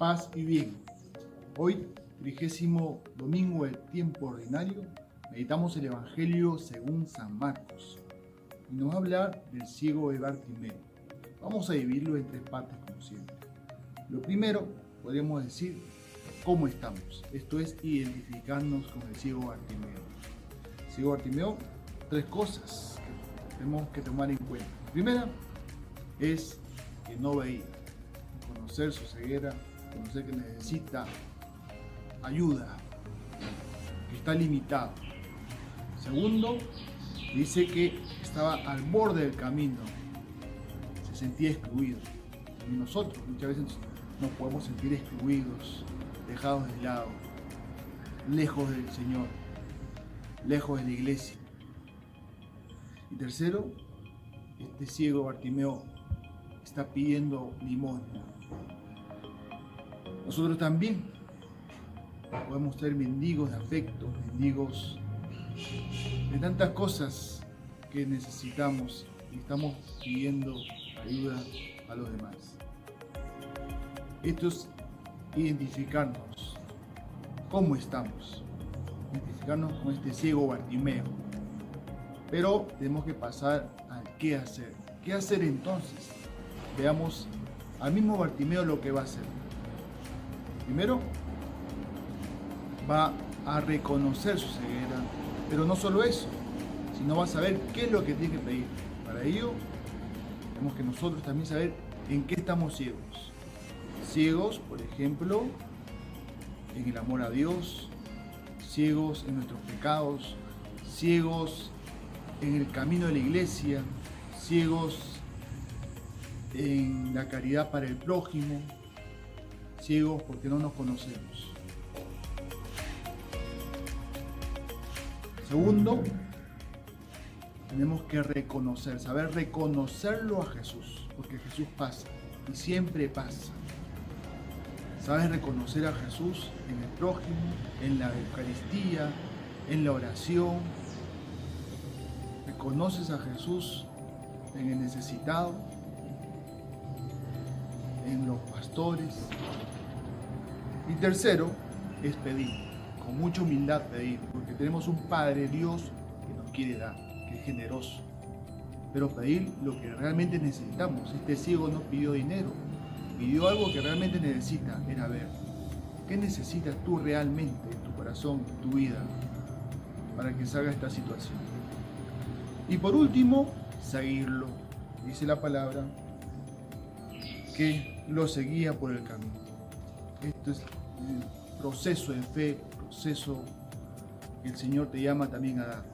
paz y bien. Hoy, trigésimo domingo del tiempo ordinario, meditamos el Evangelio según San Marcos. Y nos va a hablar del ciego de Bartimeo. Vamos a dividirlo en tres partes como siempre. Lo primero, podríamos decir, cómo estamos. Esto es identificarnos con el ciego Bartimeo. Ciego Bartimeo, tres cosas que tenemos que tomar en cuenta. La primera es que no veía, conocer su ceguera, conocer que necesita ayuda, que está limitado. Segundo, dice que estaba al borde del camino, se sentía excluido. Y nosotros muchas veces nos podemos sentir excluidos, dejados de lado, lejos del Señor, lejos de la iglesia. Y tercero, este ciego Bartimeo está pidiendo limosna. Nosotros también podemos ser mendigos de afecto, mendigos de tantas cosas que necesitamos y estamos pidiendo ayuda a los demás. Esto es identificarnos, cómo estamos, identificarnos con este ciego Bartimeo. Pero tenemos que pasar al qué hacer. ¿Qué hacer entonces? Veamos al mismo Bartimeo lo que va a hacer. Primero, va a reconocer su ceguera, pero no solo eso, sino va a saber qué es lo que tiene que pedir. Para ello, tenemos que nosotros también saber en qué estamos ciegos. Ciegos, por ejemplo, en el amor a Dios, ciegos en nuestros pecados, ciegos en el camino de la iglesia, ciegos en la caridad para el prójimo, ciegos porque no nos conocemos. Segundo, tenemos que reconocer, saber reconocerlo a Jesús, porque Jesús pasa y siempre pasa. Sabes reconocer a Jesús en el prójimo, en la Eucaristía, en la oración. Reconoces a Jesús en el necesitado, en los pastores. Y tercero es pedir, con mucha humildad pedir, porque tenemos un Padre Dios que nos quiere dar, que es generoso. Pero pedir lo que realmente necesitamos. Este ciego no pidió dinero, pidió algo que realmente necesita, era ver. ¿Qué necesitas tú realmente en tu corazón, en tu vida, para que salga esta situación? Y por último, seguirlo. Dice la palabra que lo seguía por el camino. Esto es el proceso de fe, proceso que el Señor te llama también a dar.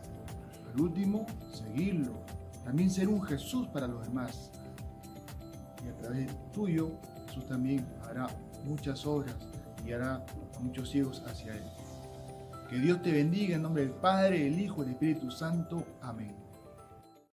Al último, seguirlo. También ser un Jesús para los demás. Y a través tuyo, Jesús también hará muchas obras y hará muchos ciegos hacia Él. Que Dios te bendiga en nombre del Padre, el Hijo y el Espíritu Santo. Amén.